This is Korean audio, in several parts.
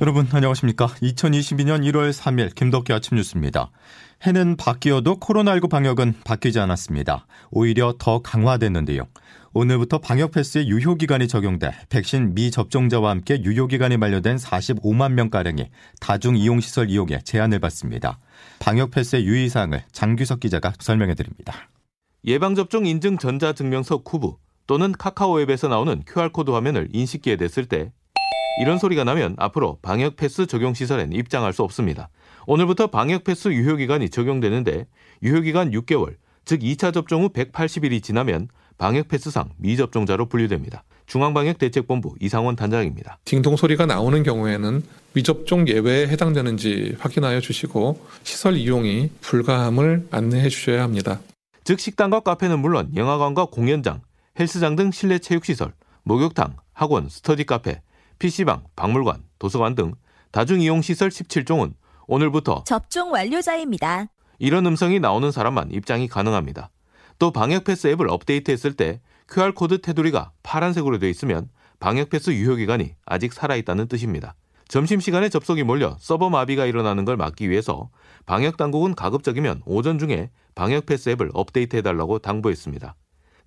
여러분 안녕하십니까? 2022년 1월 3일 김덕기 아침 뉴스입니다. 해는 바뀌어도 코로나19 방역은 바뀌지 않았습니다. 오히려 더 강화됐는데요. 오늘부터 방역 패스의 유효 기간이 적용돼 백신 미접종자와 함께 유효 기간이 만료된 45만 명 가량이 다중 이용 시설 이용에 제한을 받습니다. 방역 패스의 유의 사항을 장규석 기자가 설명해 드립니다. 예방 접종 인증 전자 증명서 쿠브 또는 카카오 앱에서 나오는 QR 코드 화면을 인식기에 댔을 때 이런 소리가 나면 앞으로 방역 패스 적용 시설엔 입장할 수 없습니다. 오늘부터 방역 패스 유효 기간이 적용되는데 유효 기간 6개월, 즉 2차 접종 후 180일이 지나면 방역 패스상 미접종자로 분류됩니다. 중앙방역대책본부 이상원 단장입니다. 딩동 소리가 나오는 경우에는 미접종 예외에 해당되는지 확인하여 주시고 시설 이용이 불가함을 안내해 주셔야 합니다. 즉 식당과 카페는 물론 영화관과 공연장, 헬스장 등 실내 체육시설, 목욕탕, 학원, 스터디 카페, PC방, 박물관, 도서관 등 다중이용시설 17종은 오늘부터 접종 완료자입니다. 이런 음성이 나오는 사람만 입장이 가능합니다. 또 방역패스 앱을 업데이트했을 때 QR코드 테두리가 파란색으로 되어 있으면 방역패스 유효기간이 아직 살아있다는 뜻입니다. 점심시간에 접속이 몰려 서버 마비가 일어나는 걸 막기 위해서 방역당국은 가급적이면 오전 중에 방역패스 앱을 업데이트해달라고 당부했습니다.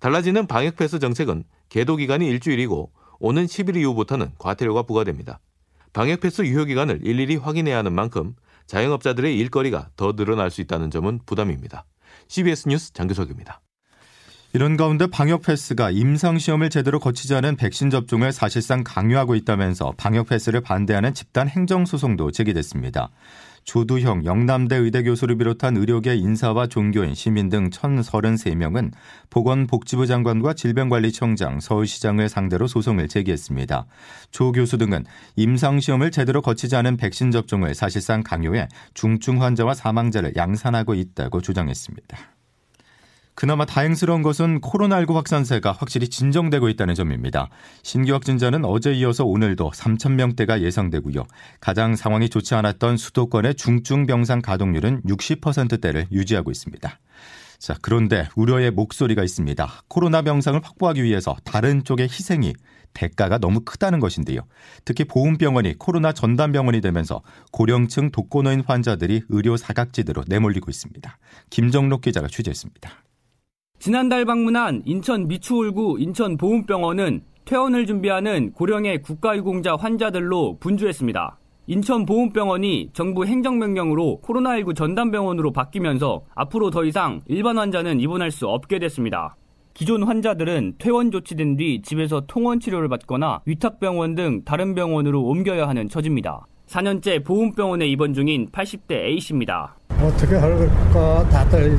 달라지는 방역패스 정책은 계도기간이 일주일이고 오는 10일 이후부터는 과태료가 부과됩니다. 방역 패스 유효 기간을 일일이 확인해야 하는 만큼 자영업자들의 일거리가 더 늘어날 수 있다는 점은 부담입니다. CBS 뉴스 장규석입니다. 이런 가운데 방역 패스가 임상 시험을 제대로 거치지 않은 백신 접종을 사실상 강요하고 있다면서 방역 패스를 반대하는 집단 행정 소송도 제기됐습니다. 조두형 영남대 의대 교수를 비롯한 의료계 인사와 종교인, 시민 등 1,033명은 보건복지부 장관과 질병관리청장, 서울시장을 상대로 소송을 제기했습니다. 조 교수 등은 임상시험을 제대로 거치지 않은 백신 접종을 사실상 강요해 중증 환자와 사망자를 양산하고 있다고 주장했습니다. 그나마 다행스러운 것은 코로나19 확산세가 확실히 진정되고 있다는 점입니다. 신규 확진자는 어제 이어서 오늘도 3,000명대가 예상되고요. 가장 상황이 좋지 않았던 수도권의 중증 병상 가동률은 60%대를 유지하고 있습니다. 자, 그런데 우려의 목소리가 있습니다. 코로나 병상을 확보하기 위해서 다른 쪽의 희생이 대가가 너무 크다는 것인데요. 특히 보훈병원이 코로나 전담병원이 되면서 고령층 독거노인 환자들이 의료 사각지대로 내몰리고 있습니다. 김정록 기자가 취재했습니다. 지난달 방문한 인천 미추홀구 인천보훈병원은 퇴원을 준비하는 고령의 국가유공자 환자들로 분주했습니다. 인천보훈병원이 정부 행정명령으로 코로나19 전담병원으로 바뀌면서 앞으로 더 이상 일반 환자는 입원할 수 없게 됐습니다. 기존 환자들은 퇴원 조치된 뒤 집에서 통원 치료를 받거나 위탁병원 등 다른 병원으로 옮겨야 하는 처지입니다. 4년째 보훈병원에 입원 중인 80대 A씨입니다. 어떻게 할까 다들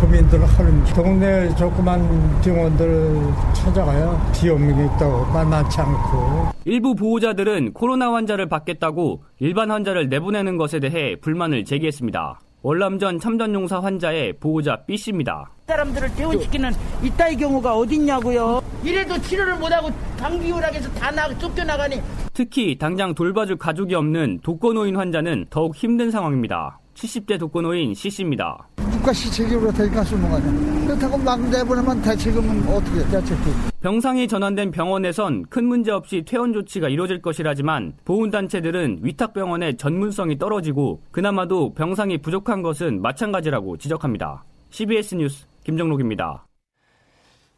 국민들 하는 동네 조그만 병원들 찾아가야 비용이 있다고 만만치 않고 일부 보호자들은 코로나 환자를 받겠다고 일반 환자를 내보내는 것에 대해 불만을 제기했습니다. 월남전 참전용사 환자의 보호자 B씨입니다. 사람들을 퇴원시키는 이따의 경우가 어딨냐고요. 이래도 치료를 못하고 감기우락해서 다 나, 쫓겨나가니. 특히 당장 돌봐줄 가족이 없는 독거노인 환자는 더욱 힘든 상황입니다. 70대 독거노인 C씨입니다. 국가 되니까 쓰는 거냐. 그렇다고 막 내보내면 대책은 어떻게 대책도. 병상이 전환된 병원에선 큰 문제 없이 퇴원 조치가 이루어질 것이라지만 보훈단체들은 위탁병원의 전문성이 떨어지고 그나마도 병상이 부족한 것은 마찬가지라고 지적합니다. CBS 뉴스 김정록입니다.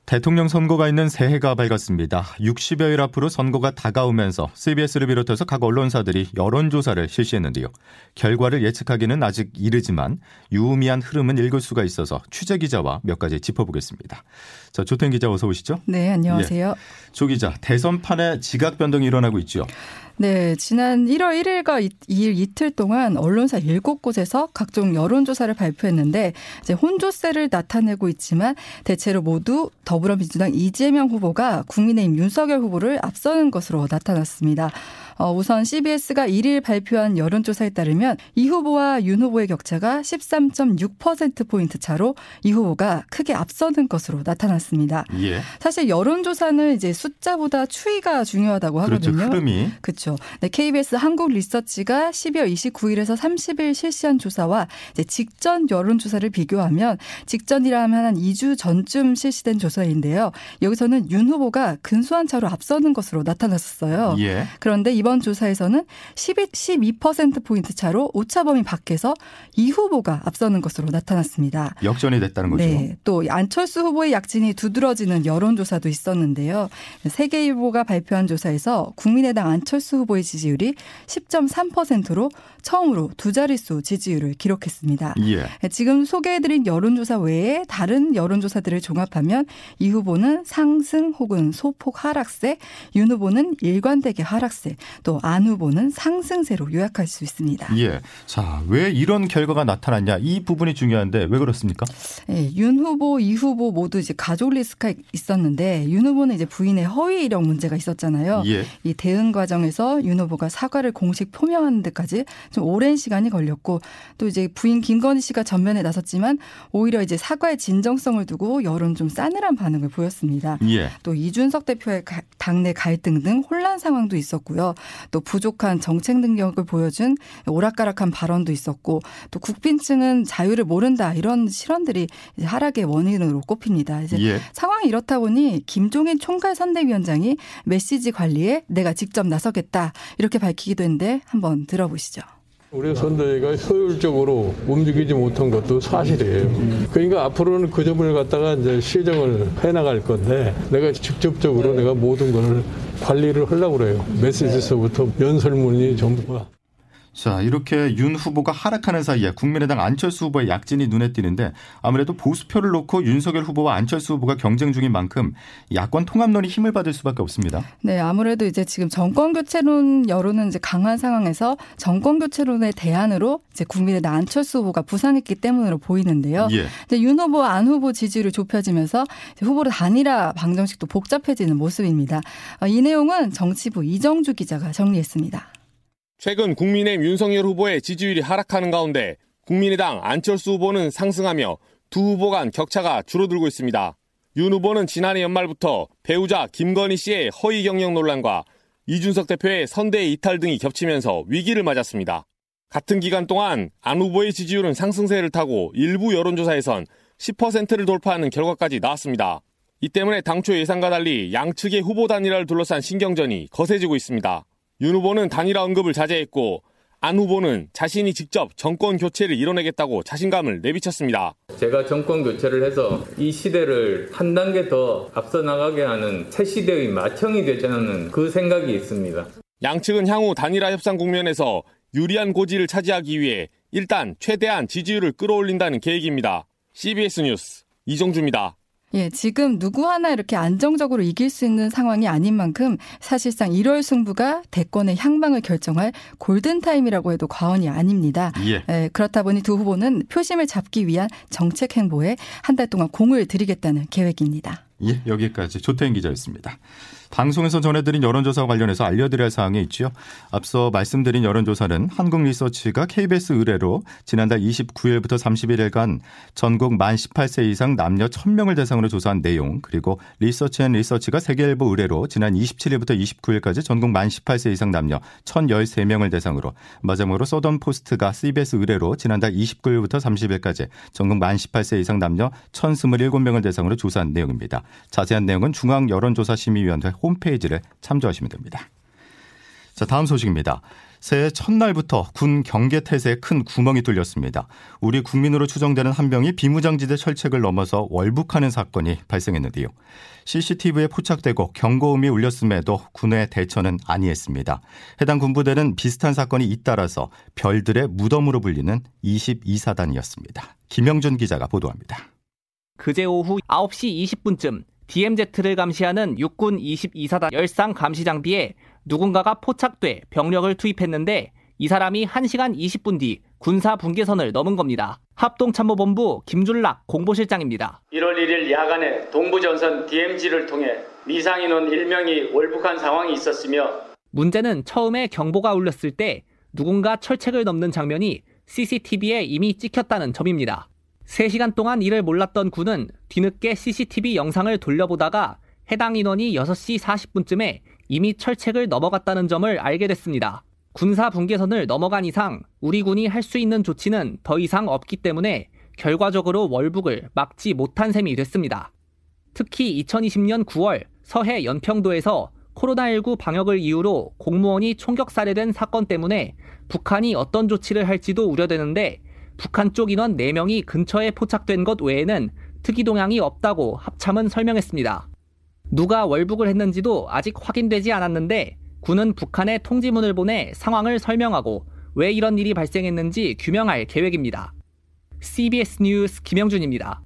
대통령 선거가 있는 새해가 밝았습니다. 60여일 앞으로 선거가 다가오면서 CBS를 비롯해서 각 언론사들이 여론조사를 실시했는데요. 결과를 예측하기는 아직 이르지만 유의미한 흐름은 읽을 수가 있어서 취재 기자와 몇 가지 짚어보겠습니다. 자, 조태 기자 어서 오시죠. 네, 안녕하세요. 예. 조 기자, 대선판에 지각 변동이 일어나고 있죠. 네, 지난 1월 1일과 2일 이틀 동안 언론사 7곳에서 각종 여론조사를 발표했는데 이제 혼조세를 나타내고 있지만 대체로 모두 더불어민주당 이재명 후보가 국민의힘 윤석열 후보를 앞서는 것으로 나타났습니다. 어, 우선 CBS가 1일 발표한 여론조사에 따르면 이 후보와 윤 후보의 격차가 13.6%포인트 차로 이 후보가 크게 앞서는 것으로 나타났습니다. 예. 사실 여론조사는 이제 숫자보다 추이가 중요하다고 그렇죠. 하거든요. 흐름이. 그렇죠. 네, KBS 한국 리서치가 12월 29일에서 30일 실시한 조사와 이제 직전 여론조사를 비교하면 직전이라면 한 2주 전쯤 실시된 조사인데요. 여기서는 윤 후보가 근소한 차로 앞서는 것으로 나타났었어요. 예. 그런데 이번 조사에서는 12, 12%포인트 차로 오차 범위 밖에서 이 후보가 앞서는 것으로 나타났습니다. 역전이 됐다는 거죠. 네. 또 안철수 후보의 약진이 두드러지는 여론조사도 있었는데요. 세계일보가 발표한 조사에서 국민의당 안철수 후보의 지지율이 10.3%로 처음으로 두 자릿수 지지율을 기록했습니다. 예. 지금 소개해드린 여론조사 외에 다른 여론조사들을 종합하면 이 후보는 상승 혹은 소폭 하락세, 윤 후보는 일관되게 하락세, 또 안 후보는 상승세로 요약할 수 있습니다. 예. 자, 왜 이런 결과가 나타났냐? 이 부분이 중요한데 왜 그렇습니까? 네, 윤 후보, 이 후보 모두 이제 가족 리스크가 있었는데 윤 후보는 이제 부인의 허위 이력 문제가 있었잖아요. 예. 이 대응 과정에서 윤 후보가 사과를 공식 표명하는 데까지 좀 오랜 시간이 걸렸고 또 이제 부인 김건희 씨가 전면에 나섰지만 오히려 이제 사과의 진정성을 두고 여론 좀 싸늘한 반응을 보였습니다. 예. 또 이준석 대표의 가, 당내 갈등 등 혼란 상황도 있었고요. 또 부족한 정책 능력을 보여준 오락가락한 발언도 있었고 또 국빈층은 자유를 모른다 이런 실언들이 이제 하락의 원인으로 꼽힙니다. 이제 예. 상황이 이렇다 보니 김종인 총괄 선대위원장이 메시지 관리에 내가 직접 나서겠다 이렇게 밝히기도 했는데 한번 들어보시죠. 우리 선대위가 효율적으로 움직이지 못한 것도 사실이에요. 그러니까 앞으로는 그 점을 갖다가 이제 시정을 해나갈 건데 내가 직접적으로 내가 모든 것을 관리를 하려고 그래요. 메시지서부터 연설문이 전부가. 자, 이렇게 윤 후보가 하락하는 사이에 국민의당 안철수 후보의 약진이 눈에 띄는데 아무래도 보수표를 놓고 윤석열 후보와 안철수 후보가 경쟁 중인 만큼 야권 통합론이 힘을 받을 수밖에 없습니다. 네, 아무래도 이제 지금 정권 교체론 여론은 이제 강한 상황에서 정권 교체론의 대안으로 이제 국민의당 안철수 후보가 부상했기 때문으로 보이는데요. 예. 이제 윤 후보와 안 후보 지지율이 좁혀지면서 후보로 단일화 방정식도 복잡해지는 모습입니다. 어, 이 내용은 정치부 이정주 기자가 정리했습니다. 최근 국민의힘 윤석열 후보의 지지율이 하락하는 가운데 국민의당 안철수 후보는 상승하며 두 후보 간 격차가 줄어들고 있습니다. 윤 후보는 지난해 연말부터 배우자 김건희 씨의 허위 경영 논란과 이준석 대표의 선대 이탈 등이 겹치면서 위기를 맞았습니다. 같은 기간 동안 안 후보의 지지율은 상승세를 타고 일부 여론조사에선 10%를 돌파하는 결과까지 나왔습니다. 이 때문에 당초 예상과 달리 양측의 후보 단일화를 둘러싼 신경전이 거세지고 있습니다. 윤 후보는 단일화 언급을 자제했고 안 후보는 자신이 직접 정권 교체를 이뤄내겠다고 자신감을 내비쳤습니다. 제가 정권 교체를 해서 이 시대를 한 단계 더 앞서 나가게 하는 새 시대의 마청이 되자는 그 생각이 있습니다. 양측은 향후 단일화 협상 국면에서 유리한 고지를 차지하기 위해 일단 최대한 지지율을 끌어올린다는 계획입니다. CBS 뉴스 이정주입니다. 예, 지금 누구 하나 이렇게 안정적으로 이길 수 있는 상황이 아닌 만큼 사실상 1월 승부가 대권의 향방을 결정할 골든타임이라고 해도 과언이 아닙니다. 예. 예, 그렇다 보니 두 후보는 표심을 잡기 위한 정책 행보에 한 달 동안 공을 들이겠다는 계획입니다. 예, 여기까지 조태인 기자였습니다. 방송에서 전해드린 여론조사와 관련해서 알려드릴 릴 사항이 있죠. 앞서 말씀드린 여론조사는 한국리서치가 KBS 의뢰로 지난달 29일부터 31일간 전국 만 18세 이상 남녀 1000명을 대상으로 조사한 내용 그리고 리서치앤 리서치가 세계일보 의뢰로 지난 27일부터 29일까지 전국 만 18세 이상 남녀 1013명을 대상으로 마지막으로 서던포스트가 CBS 의뢰로 지난달 29일부터 30일까지 전국 만 18세 이상 남녀 1027명을 대상으로 조사한 내용입니다. 자세한 내용은 중앙 여론조사심의위원회 홈페이지를 참조하시면 됩니다. 자, 다음 소식입니다. 새해 첫날부터 군 경계 태세에 큰 구멍이 뚫렸습니다. 우리 국민으로 추정되는 한 명이 비무장지대 철책을 넘어서 월북하는 사건이 발생했는데요. CCTV에 포착되고 경고음이 울렸음에도 군의 대처는 아니했습니다. 해당 군부대는 비슷한 사건이 잇따라서 별들의 무덤으로 불리는 22사단이었습니다. 김영준 기자가 보도합니다. 그제 오후 9시 20분쯤 DMZ를 감시하는 육군 22사단 열상 감시 장비에 누군가가 포착돼 병력을 투입했는데 이 사람이 1시간 20분 뒤 군사 분계선을 넘은 겁니다. 합동참모본부 김준락 공보실장입니다. 1월 1일 야간에 동부전선 DMZ를 통해 미상인원 1명이 월북한 상황이 있었으며 문제는 처음에 경보가 울렸을 때 누군가 철책을 넘는 장면이 CCTV에 이미 찍혔다는 점입니다. 3시간 동안 이를 몰랐던 군은 뒤늦게 CCTV 영상을 돌려보다가 해당 인원이 6시 40분쯤에 이미 철책을 넘어갔다는 점을 알게 됐습니다. 군사 분계선을 넘어간 이상 우리 군이 할 수 있는 조치는 더 이상 없기 때문에 결과적으로 월북을 막지 못한 셈이 됐습니다. 특히 2020년 9월 서해 연평도에서 코로나19 방역을 이유로 공무원이 총격 살해된 사건 때문에 북한이 어떤 조치를 할지도 우려되는데 북한 쪽 인원 4명이 근처에 포착된 것 외에는 특이 동향이 없다고 합참은 설명했습니다. 누가 월북을 했는지도 아직 확인되지 않았는데 군은 북한에 통지문을 보내 상황을 설명하고 왜 이런 일이 발생했는지 규명할 계획입니다. CBS 뉴스 김영준입니다.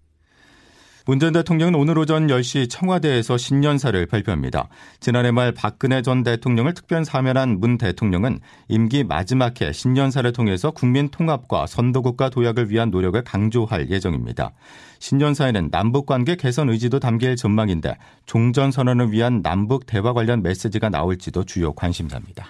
문 전 대통령은 오늘 오전 10시 청와대에서 신년사를 발표합니다. 지난해 말 박근혜 전 대통령을 특별 사면한 문 대통령은 임기 마지막 해 신년사를 통해서 국민 통합과 선도국가 도약을 위한 노력을 강조할 예정입니다. 신년사에는 남북 관계 개선 의지도 담길 전망인데 종전 선언을 위한 남북 대화 관련 메시지가 나올지도 주요 관심사입니다.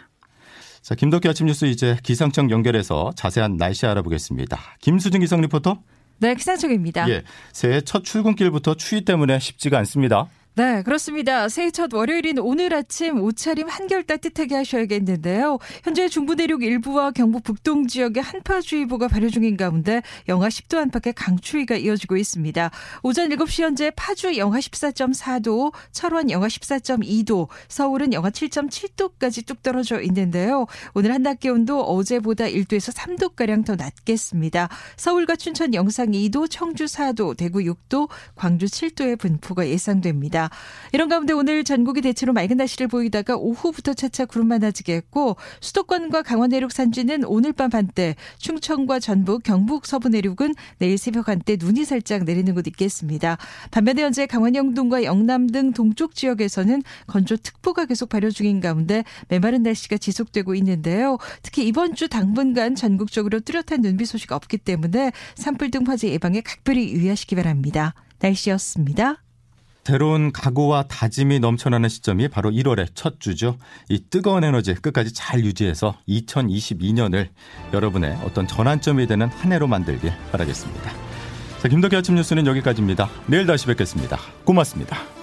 자, 김덕기 아침 뉴스 이제 기상청 연결해서 자세한 날씨 알아보겠습니다. 김수진 기상 리포터. 네, 기상청입니다. 예, 새해 첫 출근길부터 추위 때문에 쉽지가 않습니다. 네, 그렇습니다. 새해 첫 월요일인 오늘 아침 옷차림 한결 따뜻하게 하셔야겠는데요. 현재 중부 내륙 일부와 경북 북동 지역에 한파주의보가 발효 중인 가운데 영하 10도 안팎의 강추위가 이어지고 있습니다. 오전 7시 현재 파주 영하 14.4도, 철원 영하 14.2도, 서울은 영하 7.7도까지 뚝 떨어져 있는데요. 오늘 한낮 기온도 어제보다 1도에서 3도가량 더 낮겠습니다. 서울과 춘천 영상 2도, 청주 4도, 대구 6도, 광주 7도의 분포가 예상됩니다. 이런 가운데 오늘 전국이 대체로 맑은 날씨를 보이다가 오후부터 차차 구름 많아지겠고 수도권과 강원 내륙 산지는 오늘 밤 한때 충청과 전북, 경북 서부 내륙은 내일 새벽 한때 눈이 살짝 내리는 곳 있겠습니다. 반면에 현재 강원 영동과 영남 등 동쪽 지역에서는 건조 특보가 계속 발효 중인 가운데 메마른 날씨가 지속되고 있는데요. 특히 이번 주 당분간 전국적으로 뚜렷한 눈비 소식 없기 때문에 산불 등 화재 예방에 각별히 유의하시기 바랍니다. 날씨였습니다. 새로운 각오와 다짐이 넘쳐나는 시점이 바로 1월의 첫 주죠. 이 뜨거운 에너지 끝까지 잘 유지해서 2022년을 여러분의 어떤 전환점이 되는 한 해로 만들길 바라겠습니다. 자, 김덕기 아침 뉴스는 여기까지입니다. 내일 다시 뵙겠습니다. 고맙습니다.